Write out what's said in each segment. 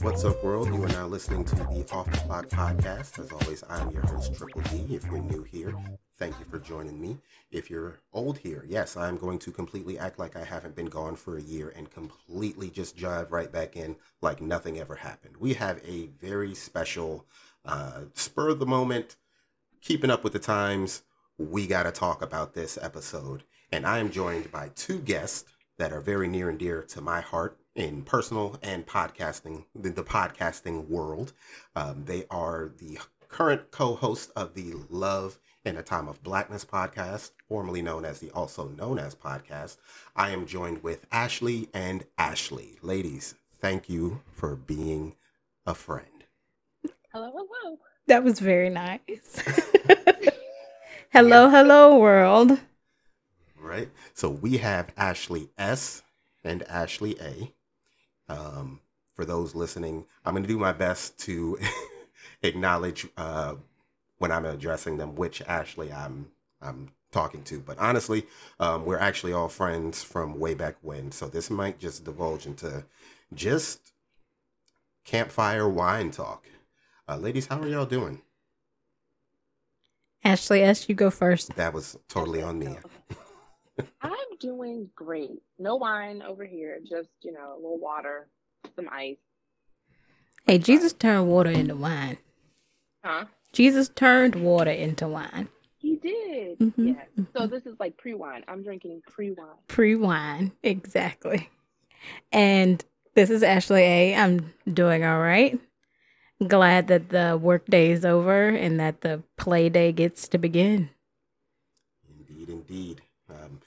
What's up, world? You are now listening to the Off the Clock podcast. As always, I'm your host, Triple D. If you're new here, joining me. If you're old here, yes, I'm going to completely act like I haven't been gone for a year and completely just jive right back in like nothing ever happened. We have a very special, uh, spur of the moment, keeping up with the times. We got to talk about this episode. And I am joined by two guests that are very near and dear to my heart in personal and podcasting, the, the podcasting world. Um, they are the current co-host of the Love in a Time of Blackness podcast, formerly known as the Also Known As podcast. I am joined with Ashley and Ashley. Ladies, thank you for being a friend. Hello, hello. That was very nice. hello, hello, world. Right? So we have Ashley S and Ashley A. Um, for those listening, I'm going to do my best to acknowledge uh, when I'm addressing them which Ashley I'm I'm talking to. But honestly, um, we're actually all friends from way back when, so this might just divulge into just campfire wine talk. Uh, ladies, how are y'all doing? Ashley S, you go first. That was totally on me. I'm doing great. No wine over here, just, you know, a little water, some ice. Hey, Jesus turned water into wine. Huh? Jesus turned water into wine. He did. Mhm, Yeah. So this is like pre wine. I'm drinking pre wine. Pre wine, exactly. And this is Ashley A. I'm doing all right. Glad that the work day is over and that the play day gets to begin. Indeed, indeed. Um,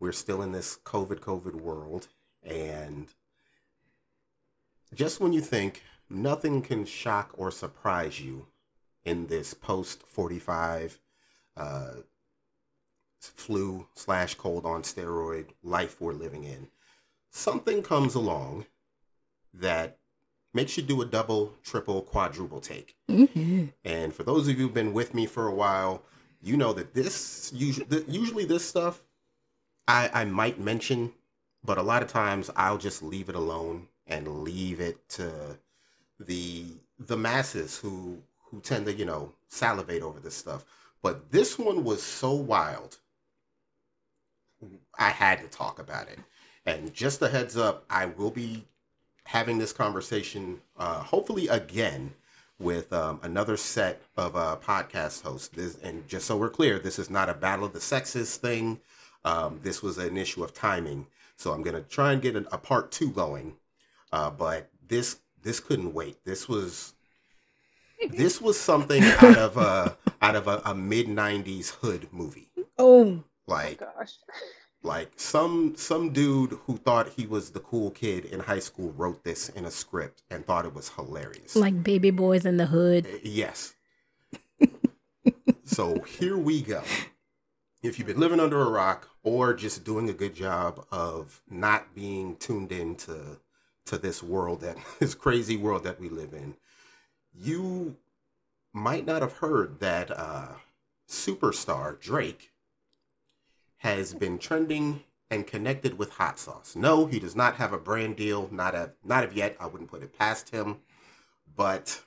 we're still in this COVID COVID world, and just when you think nothing can shock or surprise you in this post 45 uh, flu slash cold on steroid life we're living in, something comes along that makes you do a double, triple, quadruple take. Mhm. And for those of you who've been with me for a while, you know that this usually, usually this stuff I, I might mention, but a lot of times I'll just leave it alone and leave it to the the masses who who tend to you know salivate over this stuff. But this one was so wild, I had to talk about it. And just a heads up, I will be having this conversation, uh, hopefully again with um, another set of uh, podcast hosts. This, and just so we're clear, this is not a battle of the sexes thing. Um, this was an issue of timing. So I'm gonna try and get a, a part two going. Uh, but this this couldn't wait. This was this was something out of a out of a, a mid '90s hood movie. Oh, Like Oh gosh. like some some dude who thought he was the cool kid in high school wrote this in a script and thought it was hilarious. like baby boys in the hood. Eh, yes. so here we go. If you've been living under a rock or just doing a good job of not being tuned into to this world that this crazy world that we live in, you might not have heard that uh, superstar Drake has been trending and connected with hot sauce. No, he does not have a brand deal, not a, not of yet. I wouldn't put it past him, but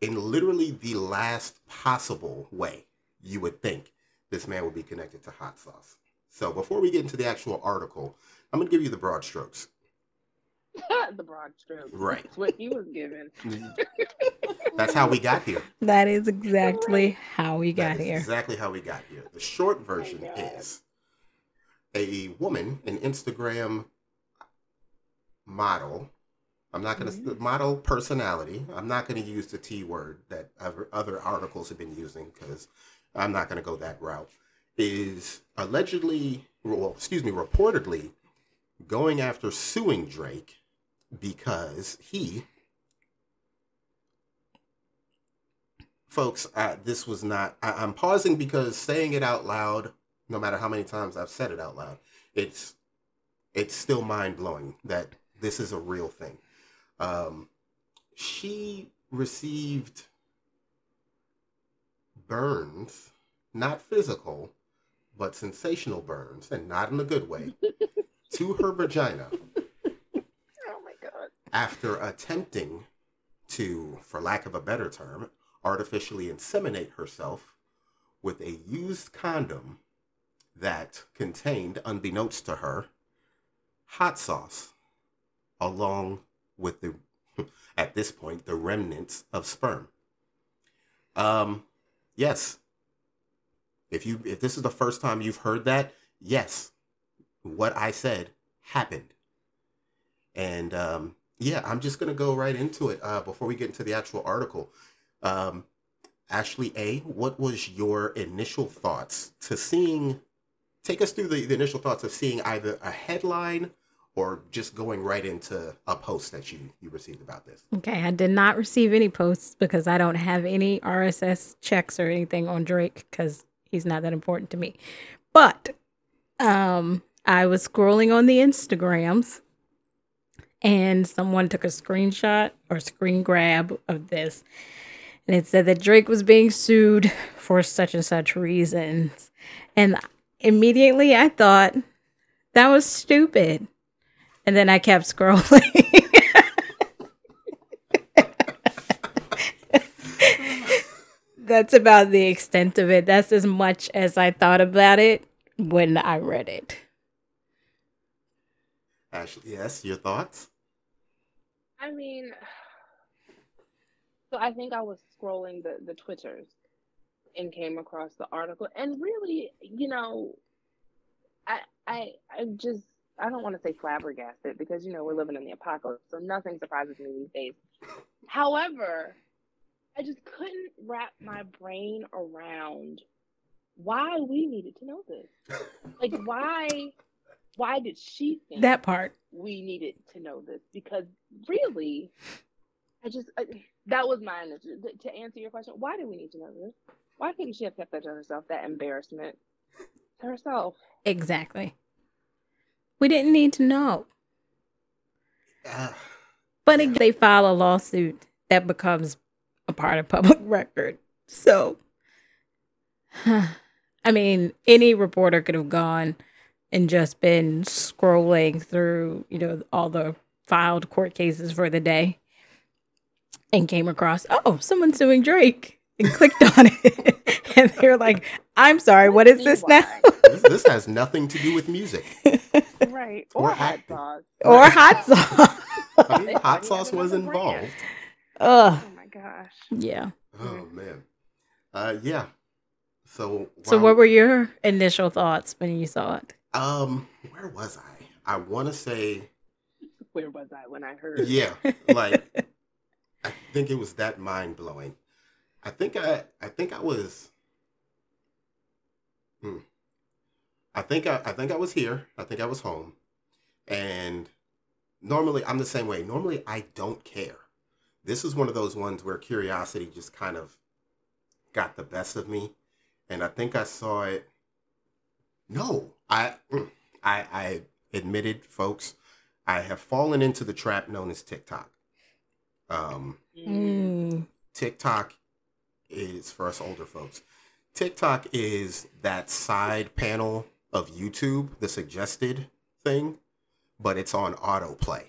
in literally the last possible way you would think this man would be connected to hot sauce. So before we get into the actual article, I'm gonna give you the broad strokes. the broad strokes. Right. That's what he was given. That's how we got here. That is exactly how we got is here. Exactly how we got here. The short version God. is a woman, an Instagram model. I'm not going to Mhm. model personality. I'm not going to use the T word that other, other articles have been using because I'm not going to go that route. Is allegedly, well, excuse me, reportedly going after suing Drake because he folks, uh, this was not. I, I'm pausing because saying it out loud, no matter how many times I've said it out loud, it's it's still mind blowing that this is a real thing. Um, she received burns, not physical, but sensational burns, and not in a good way, to her vagina. After attempting to, for lack of a better term, artificially inseminate herself with a used condom that contained, unbeknownst to her, hot sauce, along with the, at this point, the remnants of sperm. Um, yes. If you if this is the first time you've heard that, yes, what I said happened. And um, yeah, I'm just gonna go right into it uh, before we get into the actual article. Um, Ashley A, what was your initial thoughts to seeing? Take us through the, the initial thoughts of seeing either a headline or just going right into a post that you you received about this. Okay, I did not receive any posts because I don't have any RSS checks or anything on Drake because he's not that important to me. But um, I was scrolling on the Instagrams and someone took a screenshot or screen grab of this. And it said that Drake was being sued for such and such reasons. And immediately I thought that was stupid. And then I kept scrolling. That's about the extent of it. That's as much as I thought about it when I read it. Ashley, yes, your thoughts? I mean, so I think I was scrolling the the Twitters and came across the article, and really, you know, I I I just I don't want to say flabbergasted because you know we're living in the apocalypse, so nothing surprises me these days. However, I just couldn't wrap my brain around why we needed to know this. Like why why did she think That part. we needed to know this because really i just I, that was my initial to- to answer your question why do we need to know this why couldn't she have kept that to herself that embarrassment to herself Exactly. We didn't need to know. Uh, But if they file a lawsuit, that becomes a part of public record. So, I mean, any reporter could have gone and just been scrolling through, you know, all the filed court cases for the day and came across, oh, someone's suing Drake and clicked on it. and they're like, I'm sorry, what is this now? this, this has nothing to do with music. right Or or hot acting. sauce or hot sauce. I mean, hot sauce was involved. Ugh. oh my gosh Yeah. Oh man. Uh, yeah. So. So, what were your initial thoughts when you saw it? Um, where was I? I want to say, where was i when i heard yeah, like I think it was that mind blowing. I think I, I think I was. Hmm. I think I, I think I was here. I think I was home, and normally I'm the same way. Normally I don't care. This is one of those ones where curiosity just kind of got the best of me, and I think I saw it. No, I, I, I admitted, folks, I have fallen into the trap known as TikTok. Um, Mm. TikTok is for us older folks. TikTok is that side panel of YouTube, the suggested thing, but it's on autoplay.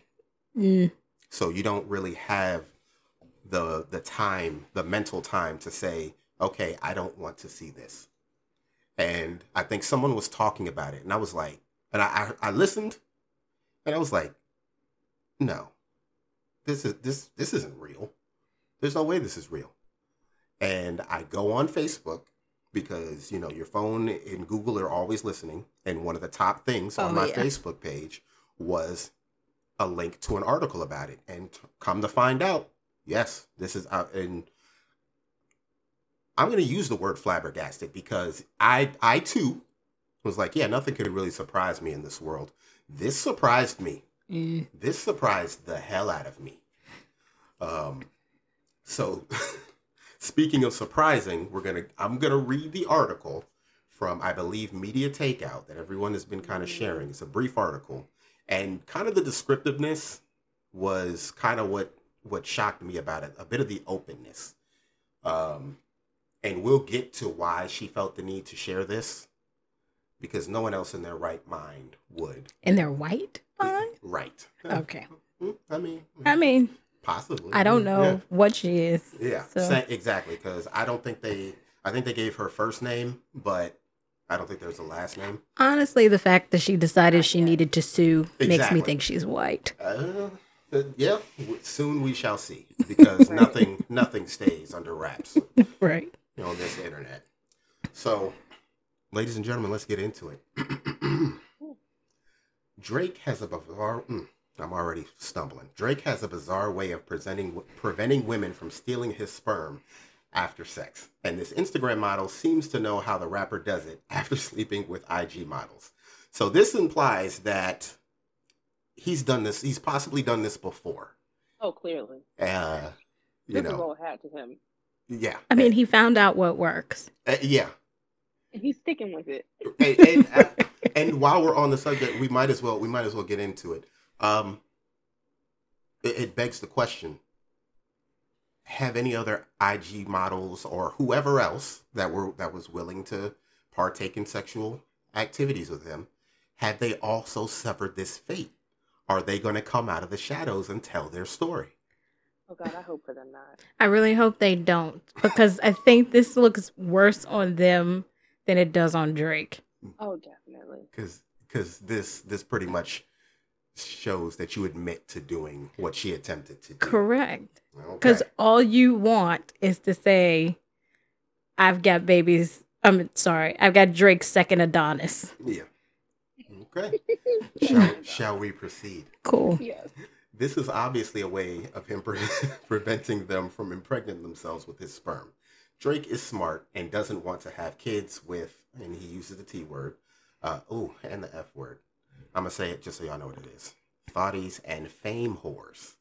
Mm. So you don't really have the the time, the mental time to say, okay, I don't want to see this. And I think someone was talking about it, and I was like, and I I, I listened, and I was like, no, this is this this isn't real. There's no way this is real. And I go on Facebook because you know your phone and Google are always listening, and one of the top things on Oh, my yeah. Facebook page was a link to an article about it. And t- come to find out, yes, this is out. And I'm going to use the word flabbergasted because I, I too was like, yeah, nothing could really surprise me in this world. This surprised me. Mm. This surprised the hell out of me. Um, so speaking of surprising, we're gonna I'm gonna read the article from I believe Media Takeout that everyone has been kind of sharing. It's a brief article, and kind of the descriptiveness was kind of what what shocked me about it, a bit of the openness. Um, and we'll get to why she felt the need to share this, because no one else in their right mind would. And they're white? Fine. Right. Okay. Mm, I mean, I mean, possibly. I don't know Yeah. what she is. Yeah, So- exactly. Because I don't think they. I think they gave her first name, but I don't think there's a last name. Honestly, the fact that she decided she needed to sue makes me think she's white. Uh, uh, yeah, soon we shall see. Because nothing, nothing stays under wraps Right. On this internet. So, ladies and gentlemen, let's get into it. Drake has a bizarre. mm, I'm already stumbling. Drake has a bizarre way of presenting, preventing women from stealing his sperm after sex, and this Instagram model seems to know how the rapper does it after sleeping with IG models. So this implies that he's done this. He's possibly done this before. Oh, clearly. Uh, you This is know, old hat to him. Yeah. I mean, he found out what works. Uh, yeah. And he's sticking with it. and, and, uh, and while we're on the subject, we might as well we might as well get into it. Um, it, it begs the question: Have any other IG models or whoever else that were that was willing to partake in sexual activities with him, have they also suffered this fate? Are they going to come out of the shadows and tell their story? Oh God, I hope for them not. I really hope they don't because I think this looks worse on them than it does on Drake. Oh, definitely. Because because this this pretty much shows that you admit to doing what she attempted to do. Correct. Okay. Because all you want is to say, I've got babies. I'm sorry, I've got Drake's second Adonis. Yeah. Okay. shall, shall we proceed? Cool. Yes. This is obviously a way of him pre- preventing them from impregnating themselves with his sperm. Drake is smart and doesn't want to have kids with, and he uses the T word. Uh, oh, and the F word. I'm going to say it just so y'all know what it is. Thotties and fame whores.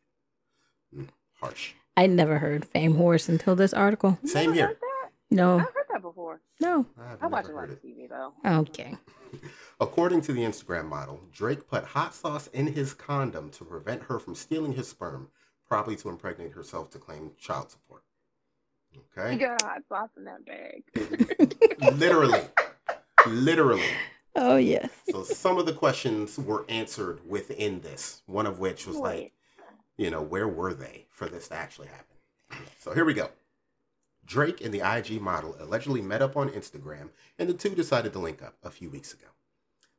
Mm, harsh. I never heard Fame Horse until this article. You Same here. No, I've heard that before. no. I've I watch a never lot heard of it. TV though. Okay. According to the Instagram model, Drake put hot sauce in his condom to prevent her from stealing his sperm, probably to impregnate herself to claim child support. You Okay? got hot sauce in that bag. literally. Literally. Oh, yes. So some of the questions were answered within this, one of which was like, you know, where were they for this to actually happen? So here we go. Drake and the IG model allegedly met up on Instagram, and the two decided to link up a few weeks ago.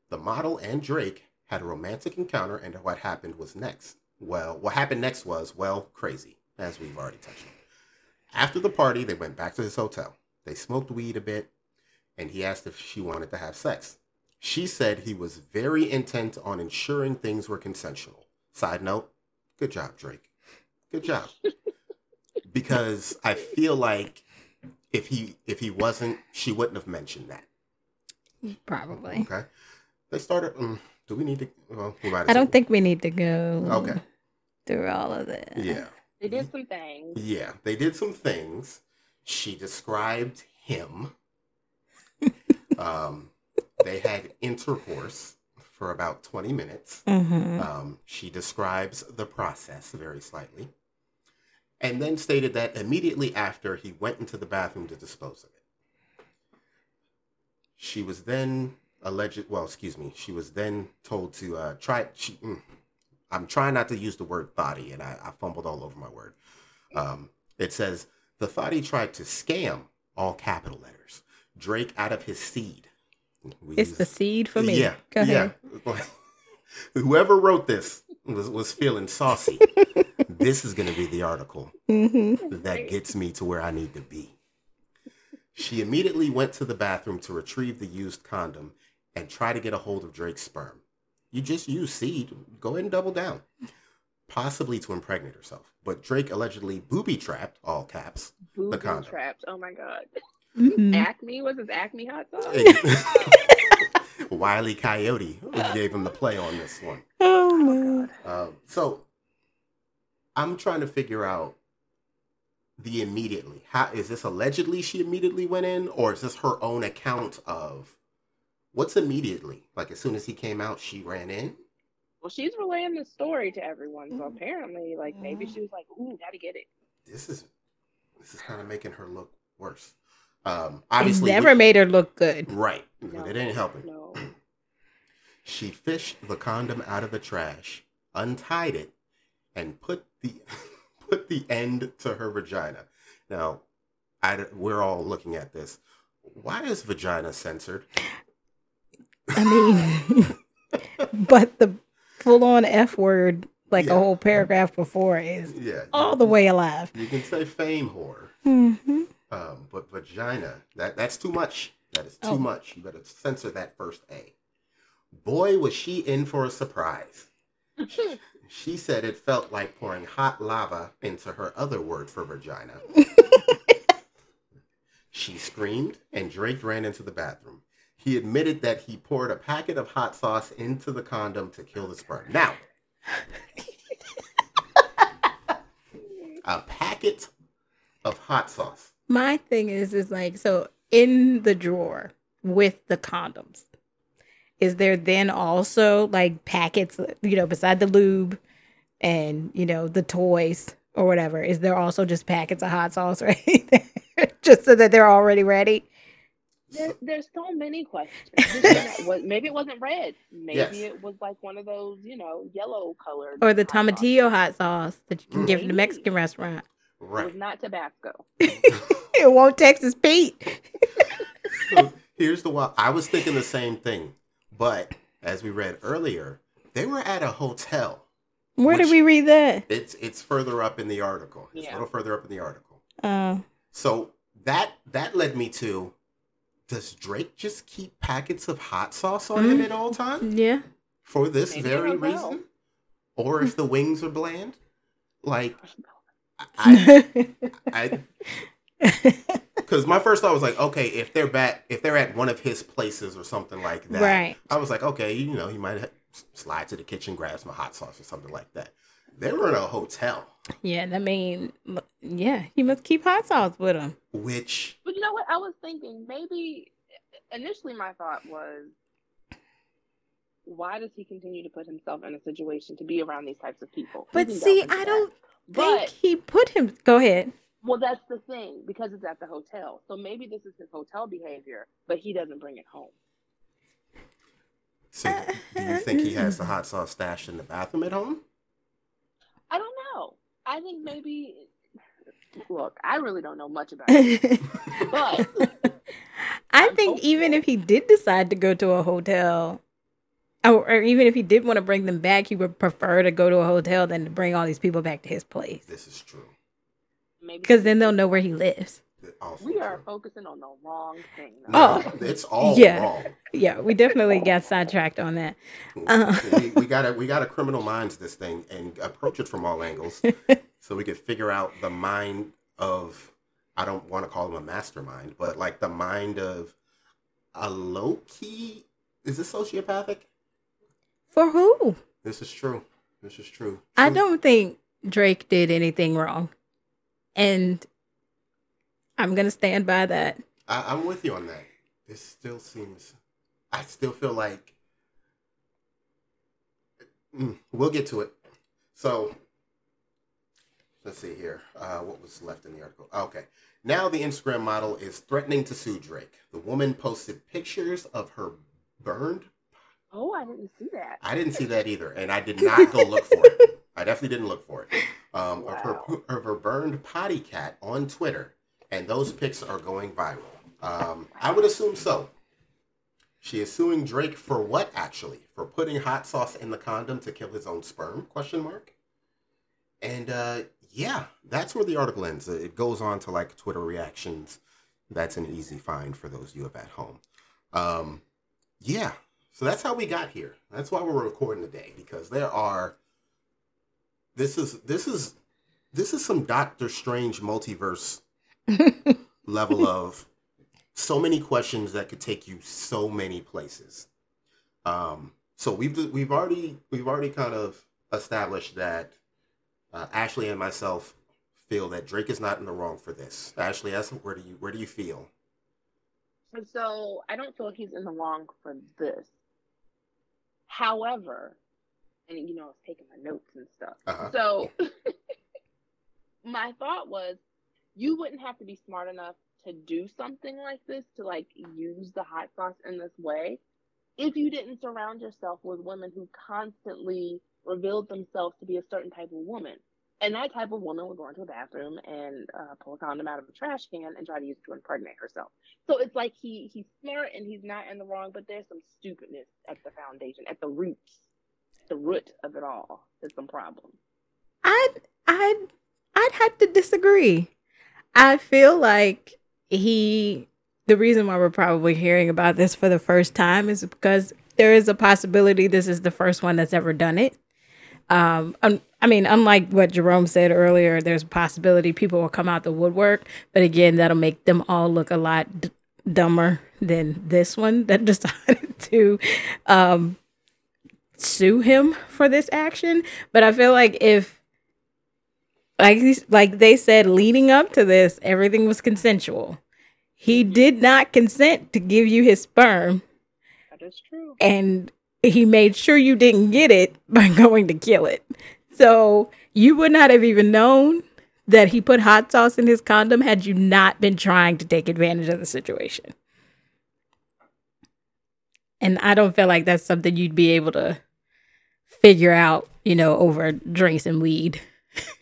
The model and Drake had a romantic encounter, and what happened was next. Well, what happened next was, well, crazy, as we've already touched on. After the party, they went back to his hotel. They smoked weed a bit, and he asked if she wanted to have sex. She said he was very intent on ensuring things were consensual. Side note, good job, Drake. Good job. because I feel like if he if he wasn't, she wouldn't have mentioned that. Probably. Okay. They started. Um, do we need to? Well, we I don't think we need to go Okay. through all of that. Yeah. They did some things. Yeah. They did some things. She described him. um, they had intercourse for about twenty minutes. Mm-hmm. Um, she describes the process very slightly, and then stated that immediately after he went into the bathroom to dispose of it. She was then alleged. Well, excuse me. She was then told to uh, try. She, mm, I'm trying not to use the word thotty, and I, I fumbled all over my word. Um, it says the thotty tried to scam all capital letters Drake out of his seed. We It's use- the seed for me. yeah. Go ahead. Yeah. Whoever wrote this was, was feeling saucy. this is going to be the article Mm-hmm. that gets me to where I need to be. She immediately went to the bathroom to retrieve the used condom and try to get a hold of Drake's sperm. You just use seed. Go ahead and double down. Possibly to impregnate herself. But Drake allegedly booby trapped, all caps. Booby condom. traps. Oh my God. Mhm. Acme was his Acme hot sauce. Wiley Coyote gave him the play on this one. Oh man. Um, so I'm trying to figure out the immediately. How is this allegedly she immediately went in, or is this her own account of what's immediately? Like as soon as he came out, she ran in. Well, she's relaying the story to everyone, so Mhm. apparently, like maybe she was like, "Ooh, gotta get it." This is this is kind of making her look worse. Um, obviously, It obviously, never made her look good. right. No, It ain't helping. No, She fished the condom out of the trash, untied it, and put the put the end to her vagina. Now, I, we're all looking at this. Why is vagina censored? I mean, but the full on F word, like Yeah. a whole paragraph before, is Yeah, all the way alive. You can say fame whore, hmm um, but vagina that that's too much. That is too Oh. much. You better censor that first A. Boy, was she in for a surprise. She said it felt like pouring hot lava into her other word for vagina. she screamed, and Drake ran into the bathroom. He admitted that he poured a packet of hot sauce into the condom to kill the sperm. Now, a packet of hot sauce. My thing is, is like, so in the drawer with the condoms, is there then also like packets, you know, beside the lube and, you know, the toys or whatever? Is there also just packets of hot sauce right there? just so that they're already ready? There, there's so many questions. This was- maybe it wasn't red. Maybe Yes. it was like one of those, you know, yellow colored. Or the hot sauces. tomatillo hot sauce that you can get from the Mm. Mexican restaurant. It was Right. not Tabasco. it won't Texas Pete. So here's the wild. I was thinking the same thing, but as we read earlier, they were at a hotel. Where did we read that? It's it's further up in the article. It's a little further up in the article. Uh, So that that led me to does Drake just keep packets of hot sauce on him Mhm. at all times yeah. for this Maybe very a hotel. reason? Or if the wings are bland? Like I I because my first thought was like, okay, if they're back, if they're at one of his places or something like that, Right. I was like, okay, you know, he might slide to the kitchen, grab some hot sauce or something like that. They were in a hotel, Yeah, I mean, yeah, he must keep hot sauce with him. which But you know what? I was thinking maybe initially my thought was why does he continue to put himself in a situation to be around these types of people? But see, I don't think But he put him. Go ahead. well, that's the thing because it's at the hotel. So maybe this is his hotel behavior, but he doesn't bring it home. so do you think he has the hot sauce stashed in the bathroom at home? I don't know. I think maybe. Look, I really don't know much about it, but I I'm think even if he did decide to go to a hotel, or, or even if he did want to bring them back, he would prefer to go to a hotel than to bring all these people back to his place. This is true. Because then they'll know where he lives. Also we are true. focusing on the wrong thing. No, Oh. it's all Yeah. wrong. Yeah, we definitely got sidetracked on that. Uh. we, we gotta we gotta criminal minds this thing and approach it from all angles, so we could figure out the mind of I don't want to call him a mastermind, but like the mind of a low key. Is this sociopathic? For who? This is true. This is true. I don't think Drake did anything wrong. And I'm going to stand by that. I, I'm with you on that. This still seems. I still feel like. Mm, we'll get to it. So, let's see here. Uh, what was left in the article? Okay. Now the Instagram model is threatening to sue Drake. The woman posted pictures of her burned. Oh, I didn't see that. I didn't see that either, and I did not go look for it. I definitely didn't look for it. Um, of her of her burned potty cat on Twitter, and those pics are going viral. Um, I would assume so. She is suing Drake for what? Actually, for putting hot sauce in the condom to kill his own sperm? Question mark. And uh, yeah, that's where the article ends. It goes on to like Twitter reactions. That's an easy find for those of you at home. Um, yeah, so that's how we got here. That's why we're recording today because there are. This is this is this is some Doctor Strange multiverse level of so many questions that could take you so many places. Um, so we've we've already we've already kind of established that uh, Ashley and myself feel that Drake is not in the wrong for this. Ashley, as where do you where do you feel? And so I don't feel he's in the wrong for this. However, and you know, I was taking my notes and stuff. Uh-huh. So my thought was, you wouldn't have to be smart enough to do something like this to like use the hot sauce in this way if you didn't surround yourself with women who constantly revealed themselves to be a certain type of woman. And that type of woman would go into a bathroom and uh, pull a condom out of a trash can and try to use it to impregnate herself. So it's like he he's smart and he's not in the wrong, but there's some stupidness at the foundation, at the roots, the root of it all. There's some problem. I'd I'd I'd have to disagree. I feel like he the reason why we're probably hearing about this for the first time is because there is a possibility this is the first one that's ever done it. Um, un- I mean, unlike what Jerome said earlier, there's a possibility people will come out the woodwork, but again, that'll make them all look a lot d- dumber than this one that decided to um, sue him for this action. But I feel like if, like, like they said, leading up to this, everything was consensual. He mm-hmm. did not consent to give you his sperm, That is true. and he made sure you didn't get it by going to kill it. So you would not have even known that he put hot sauce in his condom had you not been trying to take advantage of the situation. And I don't feel like that's something you'd be able to figure out, you know, over drinks and weed.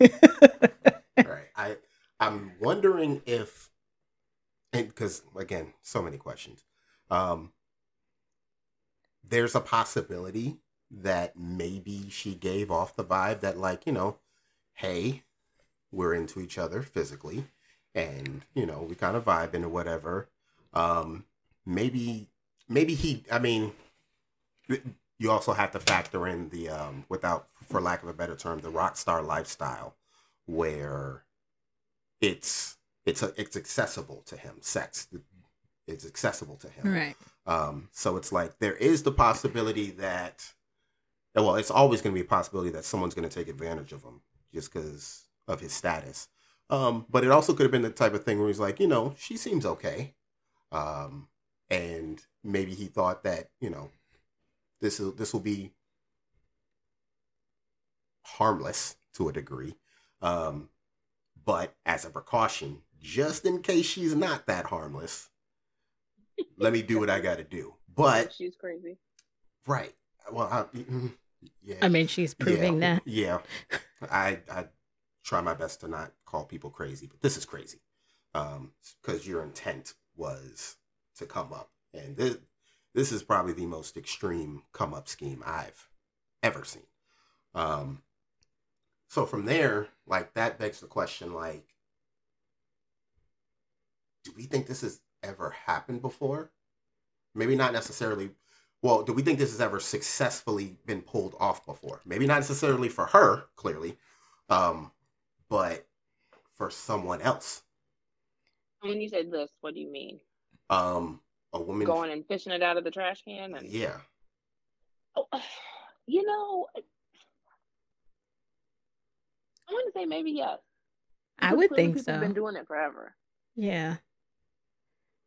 right. I I'm wondering if, because again, so many questions. Um, there's a possibility that maybe she gave off the vibe that, like, you know, hey, we're into each other physically, and you know, we kind of vibe into whatever. Um, maybe, maybe he. I mean, you also have to factor in the um, without, for lack of a better term, the rock star lifestyle, where it's it's a, it's accessible to him. Sex, it's accessible to him. Right. Um, so it's like there is the possibility that, well, it's always going to be a possibility that someone's going to take advantage of him just because of his status. Um, but it also could have been the type of thing where he's like, you know, she seems okay, um, and maybe he thought that you know, this will this will be harmless to a degree, um, but as a precaution, just in case she's not that harmless, let me do what I got to do. But she's crazy. right, well, I, mm, yeah, I mean, she's proving yeah, that. Yeah, I I try my best to not call people crazy, but this is crazy, um, because your intent was to come up, and this this is probably the most extreme come up scheme I've ever seen. Um, so from there, like that begs the question, like, do we think this has ever happened before? Maybe not necessarily. Well, do we think this has ever successfully been pulled off before? Maybe not necessarily for her, clearly, um, but for someone else. When you say this, what do you mean? Um, a woman. Going and fishing it out of the trash can and Yeah. Oh, you know, I want to say maybe yes. I would clearly think people have so. Been doing it forever. Yeah.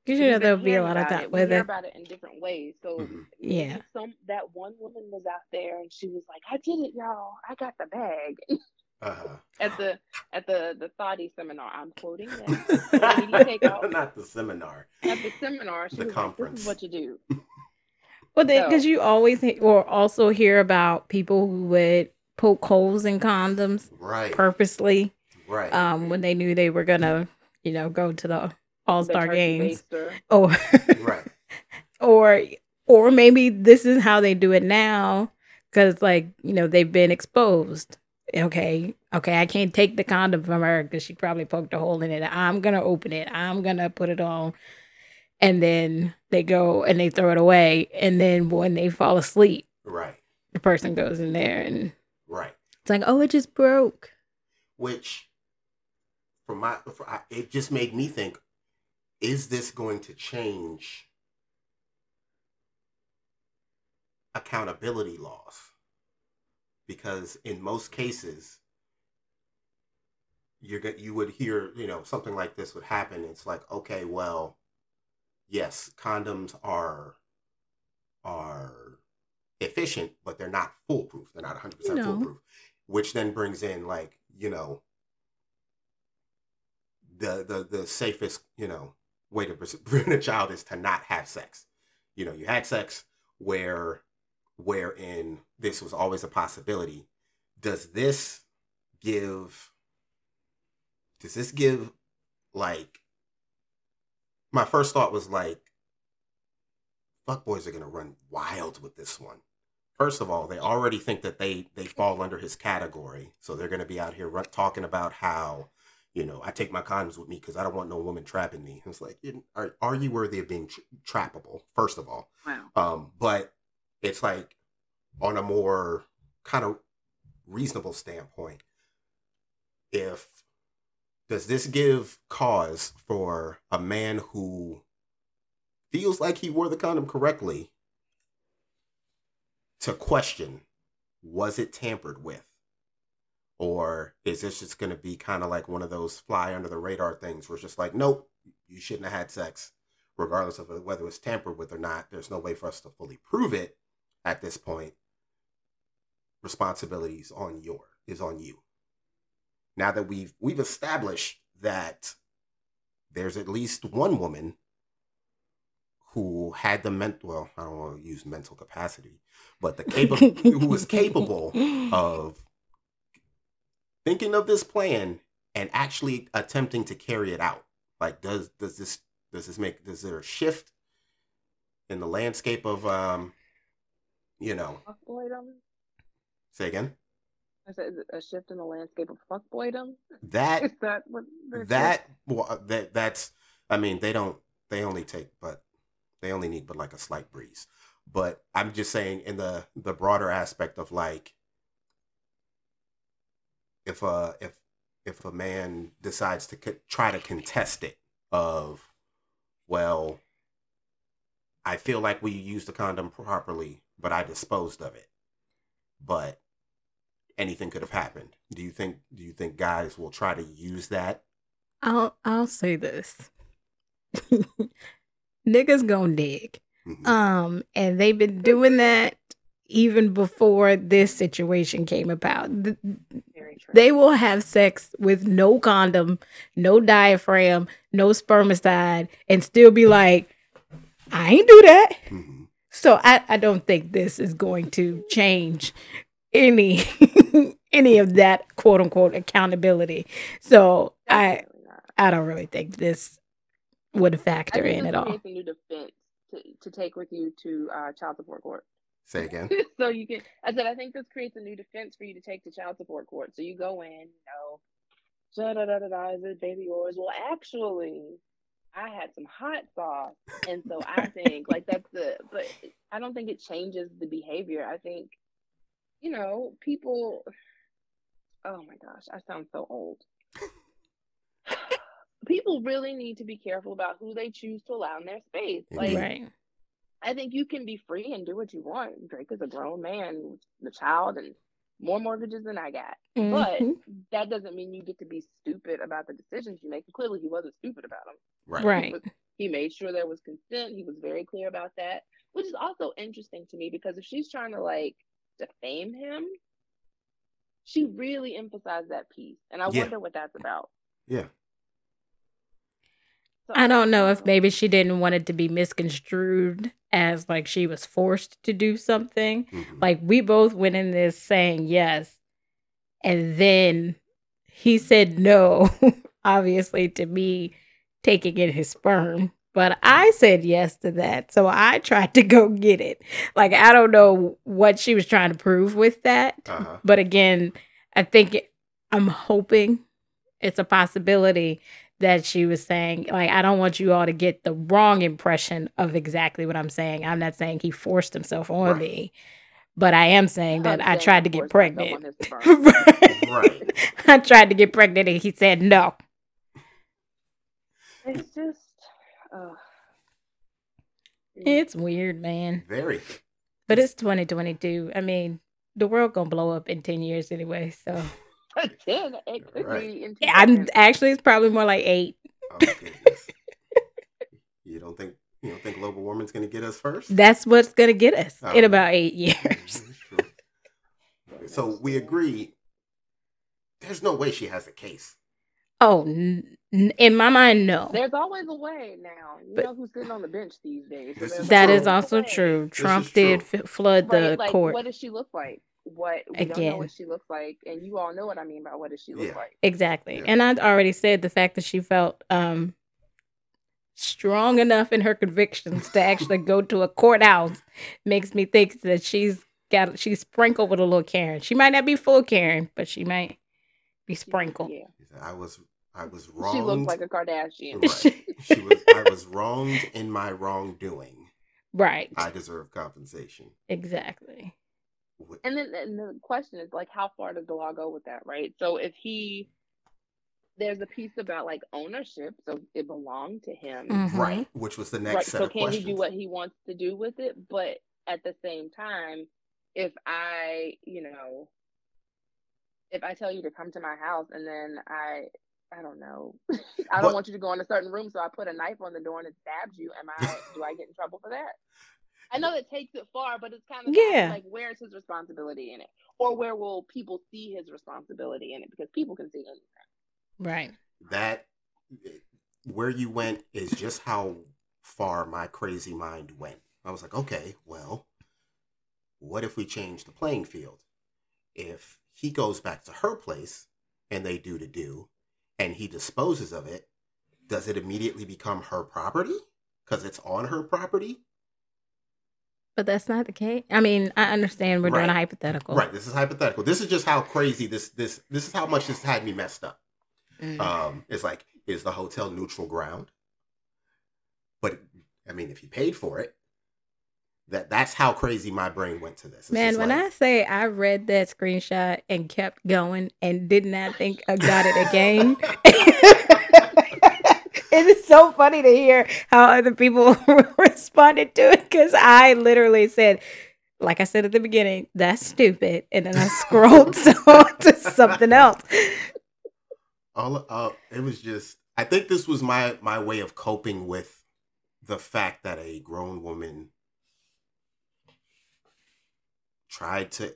Because We've you know there'll be a lot of that time it. We with hear it. about it in different ways. So Mhm. Yeah. some that one woman was out there and she was like, "I did it, y'all. I got the bag." Uh-huh. at the at the the thotty seminar. I'm quoting that. Not the seminar. At the seminar, she The was like, conference. "This is what you do." Well, because So- you always he- or also hear about people who would poke holes in condoms Right. purposely Right. um, when they knew they were gonna, you know, go to the All Star games, baster. or right. or or maybe this is how they do it now because like you know they've been exposed. Okay, okay, I can't take the condom from her because she probably poked a hole in it. I'm gonna open it. I'm gonna put it on, and then they go and they throw it away. And then when they fall asleep, Right. the person goes in there and Right. it's like, oh, it just broke. Which, from my, for, I, it just made me think: Is this going to change accountability laws? Because in most cases, you're you would hear you know something like this would happen. It's like, okay, well, yes, condoms are are efficient, but they're not foolproof. They're not 100% No. foolproof, which then brings in like, you know, the the the safest, you know, way to prevent a child is to not have sex. You know, you had sex where wherein this was always a possibility. Does this give does this give like my first thought was like fuck boys are gonna run wild with this one first of all they already think that they they fall under his category so they're gonna be out here run, talking about how you know i take my condoms with me because i don't want no woman trapping me it's like are, are you worthy of being tra- trappable first of all Wow. um but it's like on a more kind of reasonable standpoint if does this give cause for a man who feels like he wore the condom correctly to question was it tampered with? Or is this just going to be kind of like one of those fly under the radar things where it's just like nope you shouldn't have had sex regardless of whether it's tampered with or not. There's no way for us to fully prove it at this point responsibilities on your is on you. Now that we've we've established that there's at least one woman who had the mental well i don't want to use mental capacity but the capable who was capable of thinking of this plan and actually attempting to carry it out. Like does does this does this make does there a shift in the landscape of um you know Fuckboydom. say again I said a shift in the landscape of fuckboydom. that Is that what that well, uh, that that's i mean they don't they only take but they only need but like a slight breeze but i'm just saying in the the broader aspect of like if a if if a man decides to co- try to contest it of well i feel like we used the condom properly but i disposed of it but anything could have happened do you think do you think guys will try to use that I'll I'll say this. Niggas gonna dig. Mhm. Um, and they've been doing that even before this situation came about. Th- They will have sex with no condom, no diaphragm, no spermicide, and still be like, I ain't do that. Mhm. So I, I don't think this is going to change any any of that quote unquote accountability. So I I don't really think this would I factor think in at all. creates a new defense to, to take with you to uh, child support court. Say again. so you can. I said I think this creates a new defense for you to take to child support court. So you go in, you know, da da da da da. Is it baby yours? Well, actually, I had some hot sauce, and so I think like that's the. But I don't think it changes the behavior. I think, you know, people. Oh my gosh, I sound so old. People really need to be careful about who they choose to allow in their space. Mm-hmm. Like, right. I think you can be free and do what you want. Drake is a grown man, the child, and more mortgages than I got. But Mhm. that doesn't mean you get to be stupid about the decisions you make. And clearly, he wasn't stupid about them. Right. Right. But he made sure there was consent. He was very clear about that, which is also interesting to me because if she's trying to like defame him, she really emphasized that piece, and I Yeah. wonder what that's about. Yeah. So, I don't know if maybe she didn't want it to be misconstrued as like she was forced to do something. Mhm. Like we both went in this saying yes, and then he said no, obviously to me taking in his sperm. But I said yes to that. So I tried to go get it. Like I don't know what she was trying to prove with that. Uh-huh. But again, I think I'm hoping it's a possibility that she was saying, like, I don't want you all to get the wrong impression of exactly what I'm saying. I'm not saying he forced himself on Right. me, but I am saying that I'm I saying tried to get pregnant. on his sperm. Right. I tried to get pregnant and he said no. It's just, uh, It's weird, man. Very. But it's 2022. I mean, the world gonna blow up in 10 years anyway. So ten. It could Right. be in I'm seconds. actually it's probably more like eight. Oh, you don't think You don't think global warming's going to get us first? That's what's gonna get us Oh. in about eight mm-hmm, years. That's true. So we agree. There's no way she has a case. Oh, n- n- in my mind, no. There's always a way now. You But- know who's sitting on the bench these days. so is That true. is also true. Trump is did true. f- flood the Like, court. what does she look like? What we don't Again. know what she looks like, and you all know what I mean by what does she look Yeah. like? Exactly. Yeah. And I'd already said the fact that she felt um strong enough in her convictions to actually go to a courthouse makes me think that she's got she's sprinkled with a little Karen. She might not be full Karen, but she might be sprinkled. Yeah, I was I was wronged. she looked like a Kardashian. Right. she was I was wronged in my wrongdoing. Right. I deserve compensation. Exactly. What- And then and the question is like, how far does the law go with that, right? So if he, there's a piece about like ownership, so it belonged to him, Mhm. Right, which was the next right? set So of can questions. he do what he wants to do with it? But at the same time, if I, you know, if I tell you to come to my house and then I, I don't know, I don't But- want you to go in a certain room, so I put a knife on the door and it stabs you. Am I? do I get in trouble for that? I know that takes it far, but it's kind of Yeah. like where's his responsibility in it, or where will people see his responsibility in it? Because people can see anything. Right. that where you went is just how far my crazy mind went. I was like, okay, well, what if we change the playing field? If he goes back to her place and they do to do, and he disposes of it, does it immediately become her property? Because it's on her property? But that's not the case. I mean, I understand we're doing a hypothetical. Right. This is hypothetical. This is just how crazy this this this is how much this had me messed up. Mm. Um, it's like, is the hotel neutral ground? But I mean, if you paid for it, that that's how crazy my brain went to this. It's Man, when like, I say I read that screenshot and kept going and did not think I got it again, it is so funny to hear how other people responded to it because I literally said, like I said at the beginning, that's stupid. And then I scrolled to something else. all uh, it was just, I think this was my my way of coping with the fact that a grown woman tried to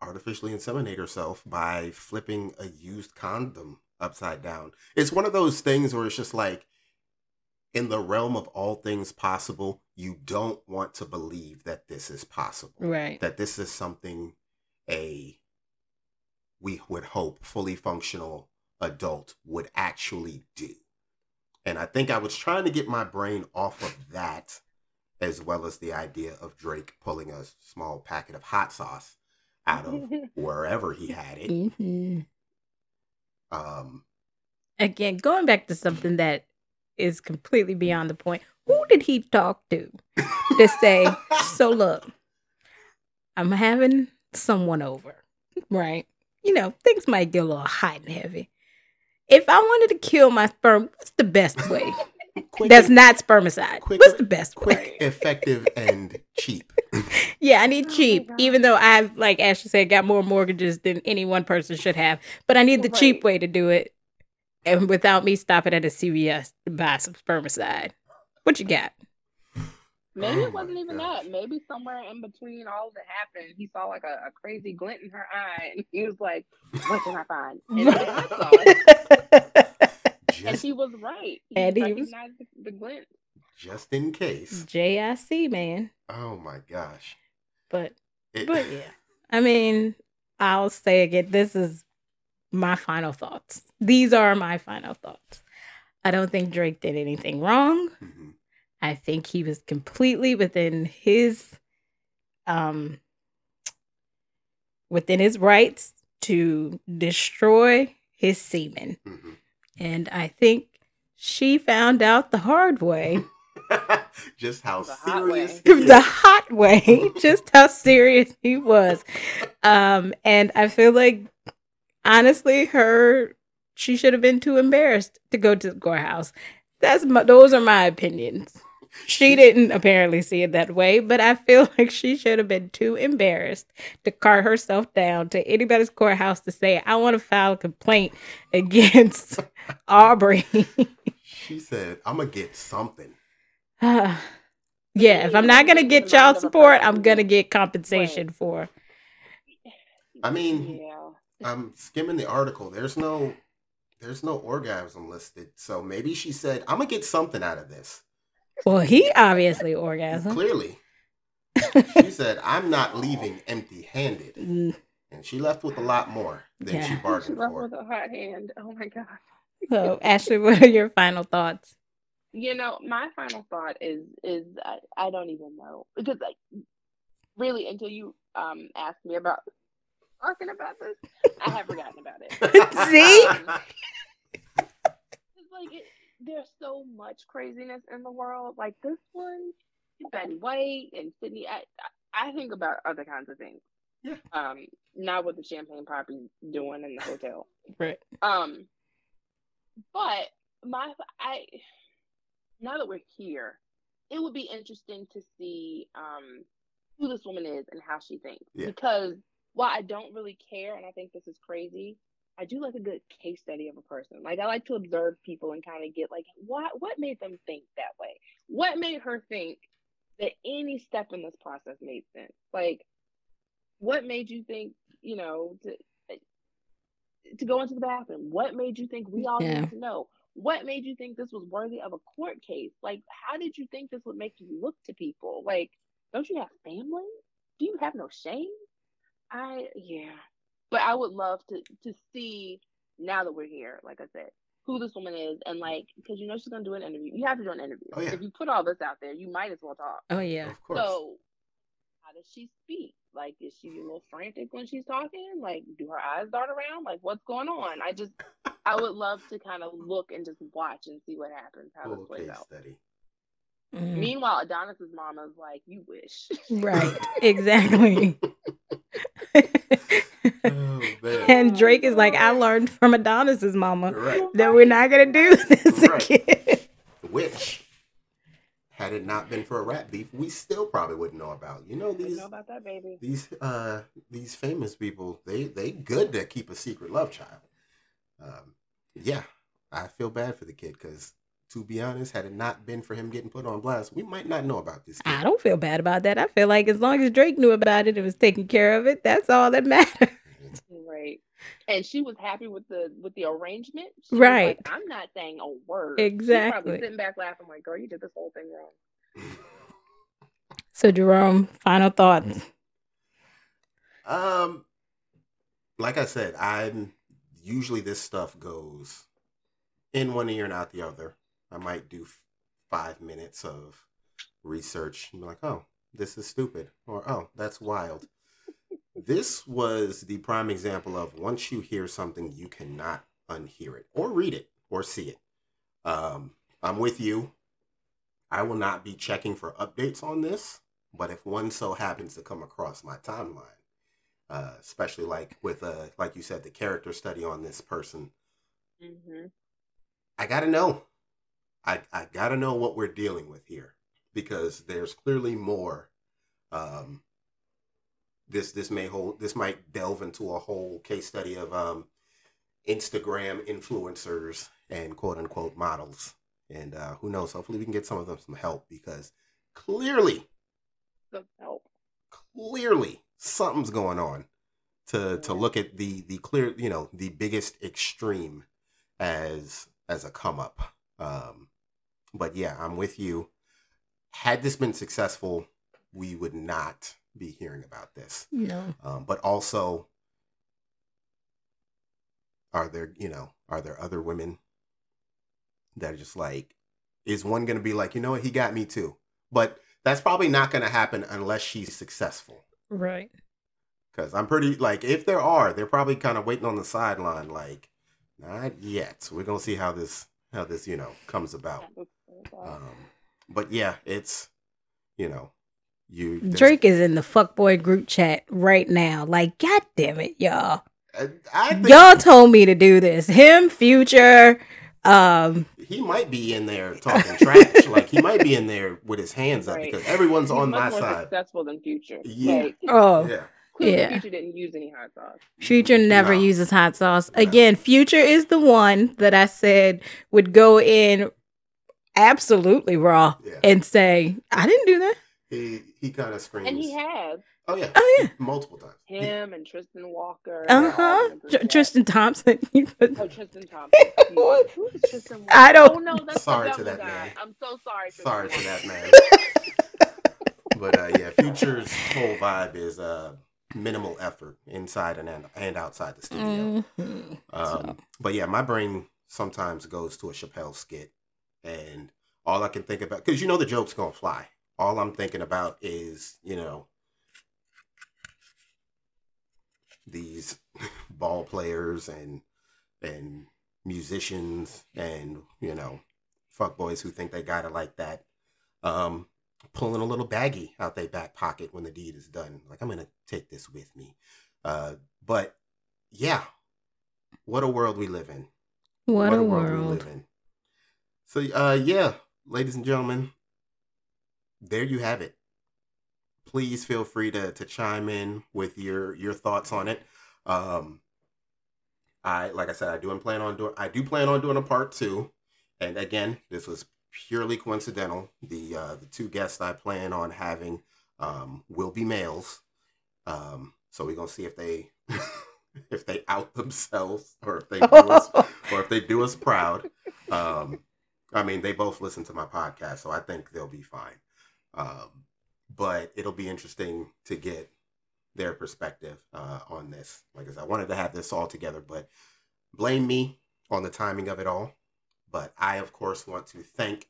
artificially inseminate herself by flipping a used condom upside down. It's one of those things where it's just like in the realm of all things possible, you don't want to believe that this is possible. Right. That this is something a we would hope fully functional adult would actually do. And I think I was trying to get my brain off of that as well as the idea of Drake pulling a small packet of hot sauce out of wherever he had it. hmm Um, Again, going back to something that is completely beyond the point. Who did he talk to to say, so look, I'm having someone over, right? You know, things might get a little hot and heavy. If I wanted to kill my sperm, what's the best way? Quick, That's not spermicide. quicker- what's the best quick, way? effective, and cheap. Yeah, I need Oh cheap, God. even though I've, like Ashley said, got more mortgages than any one person should have. But I need the cheap way to do it, and without me stopping at a CVS to buy some spermicide. What you got? Maybe Oh it wasn't even gosh. that. Maybe somewhere in between all that happened, he saw like a, a crazy glint in her eye, and he was like, "What can I find?" And he went saw it, and Just, he was right. He And he was- recognized the, the glint. just in case. JIC, man. Oh my gosh. But It- but yeah. I mean, I'll say again, this is my final thoughts. These are my final thoughts. I don't think Drake did anything wrong. Mhm. I think he was completely within his um within his rights to destroy his semen. Mhm. And I think she found out the hard way. just how The serious way. he is. the hot way, just how serious he was. Um, and I feel like honestly, her she should have been too embarrassed to go to the courthouse. That's my, those are my opinions. She didn't apparently see it that way, but I feel like she should have been too embarrassed to cart herself down to anybody's courthouse to say, I want to file a complaint against Aubrey. She said, "I'm gonna get something." yeah, if I'm not gonna get child support, I'm gonna get compensation for. I mean, yeah. I'm skimming the article. There's no there's no orgasm listed. So maybe she said, I'm gonna get something out of this. Well, he obviously orgasm. Clearly. She said, I'm not leaving empty handed. Mm, And she left with a lot more than she Yeah. She bargained left for. with a hot hand. Oh my god. So, Ashley, what are your final thoughts? You know, my final thought is is I, I don't even know because like really until you um asked me about talking about this, I have forgotten about it. See? Um, it's like it, there's so much craziness in the world. Like this one, Betty White and Sydney. I I I think about other kinds of things. Yeah. Um, not what the Champagne Papi's doing in the hotel. Right. Um, but my I now that we're here, it would be interesting to see um who this woman is and how she thinks. Yeah. Because while I don't really care, and I think this is crazy, I do like a good case study of a person. Like I like to observe people and kind of get like what what made them think that way. What made her think that any step in this process made sense? Like what made you think you know to to go into the bathroom? What made you think we all Yeah. need to know? What made you think this was worthy of a court case? Like, how did you think this would make you look to people? Like, don't you have family? Do you have no shame? I yeah. But I would love to to see now that we're here, like I said, who this woman is and like because you know she's gonna do an interview. You have to do an interview. Oh, yeah. If you put all this out there, you might as well talk. Oh yeah. Of course. So, how does she speak? Like, is she a little frantic when she's talking? Like, do her eyes dart around? Like, what's going on? I just, I would love to kind of look and just watch and see what happens, how this plays out. study. Mm, Meanwhile, Adonis's mama's like, "You wish." right. Exactly. Oh, and Drake is like, I learned from Adonis's mama Right. that we're not gonna do this Right. again. Which, had it not been for a rap beef, we still probably wouldn't know about. You know these know about that, baby? these uh these famous people they they good to keep a secret love child um yeah i feel bad for the kid because to be honest had it not been for him getting put on blast we might not know about this kid. I don't feel bad about that. I feel like as long as Drake knew about it and was taking care of it, that's all that matters. Right. And she was happy with the with the arrangement. She Right. like, I'm not saying a word. Exactly. probably sitting back laughing, like, "Girl, you did this whole thing wrong." So Jerome, final thoughts. um like i said i'm usually this stuff goes in one ear and out the other i might do five minutes of research and be like oh this is stupid or oh that's wild this was the prime example of once you hear something you cannot unhear it or read it or see it um, i'm with you i will not be checking for updates on this but if one so happens to come across my timeline uh, especially like with uh, like you said the character study on this person Mm-hmm. I gotta know. I I gotta know what we're dealing with here because there's clearly more. Um, this this may hold this might delve into a whole case study of um, Instagram influencers and quote unquote models, and uh, who knows? Hopefully, we can get some of them some help because clearly, So help. clearly something's going on. To to look at the the clear you know the biggest extreme as as a come up. Um, but yeah, I'm with you. Had this been successful, we would not be hearing about this. No. Um, but also, are there you know are there other women that are just like, is one going to be like, you know what, he got me too? But that's probably not going to happen unless she's successful. Right. Because I'm pretty like, if there are, they're probably kind of waiting on the sideline, like, not yet. We're gonna see how this how this you know comes about. Um, but yeah, it's you know, you Drake is in the fuckboy group chat right now. Like, god damn it, y'all. I, I think Y'all told me to do this. Him, future, um, he might be in there talking trash. like he might be in there with his hands up because everyone's He's on much my more side. successful than Future. Yeah. Like, oh, Yeah, clearly Yeah. Future didn't use any hot sauce. Future never No. uses hot sauce. No. Again, Future is the one that I said would go in absolutely raw Yeah. and say, I didn't do that. He he kind of screams. And he has Oh yeah. Oh, yeah. Multiple times. He- him and Tristan Walker. Uh huh. in the group chat. Tristan Thompson. Oh, Tristan Thompson. excuse Who is Tristan Walker? I don't- Oh no, that's Sorry the to that guy. man. I'm so sorry. Tristan Sorry to that man. but uh, yeah, Future's whole vibe is uh, minimal effort inside and and outside the studio. Mhm. Um, But yeah, my brain sometimes goes to a Chappelle skit, and all I can think about because you know the joke's gonna fly. All I'm thinking about is you know these ball players and and musicians and you know fuckboys who think they got it like that. Um, pulling a little baggie out their back pocket when the deed is done. Like I'm gonna take this with me. Uh, but yeah, what a world we live in. What, a we world. live in. So, uh, yeah, ladies and gentlemen, there you have it. Please feel free to to chime in with your your thoughts on it. Um, I like I said, I do plan on doing I do plan on doing a part two, and again, this was purely coincidental. The uh, the two guests I plan on having um, will be males. Um, so we're gonna see if they if they out themselves or if they do us or if they do us proud. Um, I mean, they both listen to my podcast, so I think they'll be fine. Um, but it'll be interesting to get their perspective uh, on this. Like I said, I wanted to have this all together, but blame me on the timing of it all. But I, of course, want to thank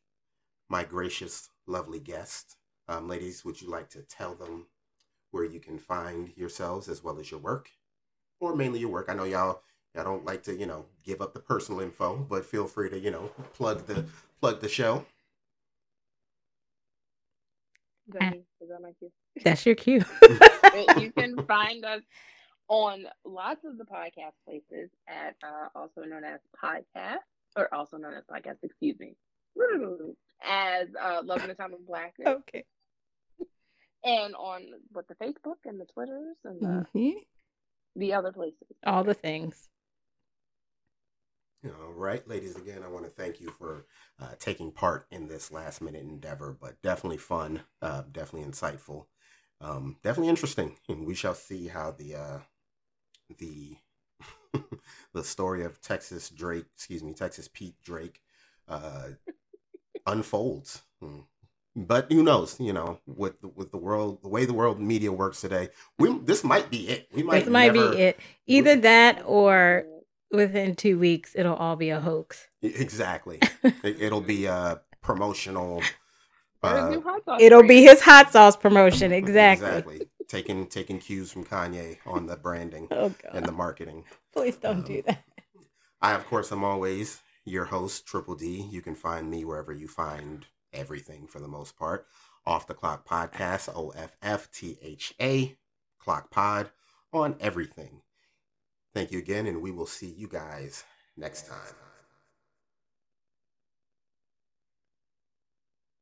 my gracious, lovely guest. Um, ladies, would you like to tell them where you can find yourselves as well as your work, or mainly your work? I know y'all I don't like to, you know, give up the personal info, but feel free to, you know, plug the plug the show. Is that me? Is that my cue? That's your cue. You can find us on lots of the podcast places at uh, also known as podcast or also known as podcast. Excuse me, as uh, Love in the Time of Blackness, okay. and on what the Facebook and the Twitters and the, Mhm. the other places. All the things. All right, ladies, again, I want to thank you for uh, taking part in this last minute endeavor, but definitely fun, uh, definitely insightful, um, definitely interesting. And we shall see how the uh, the the story of Texas Drake, excuse me, Texas Pete Drake, uh, unfolds. Hmm. But who knows? You know, with the, with the world, the way the world media works today, we this might be it. We might This might never- be it. Either that or within two weeks, it'll all be a hoax. Exactly. it, it'll be a promotional. Uh, new hot sauce It'll be his hot sauce promotion. Exactly. exactly. Taking taking cues from Kanye on the branding Oh, and the marketing. Please don't do that. I, of course, am always your host, Triple D. You can find me wherever you find everything for the most part. Off the Clock Podcast, O F F T H A, Clock Pod, on everything. Thank you again, and we will see you guys next time.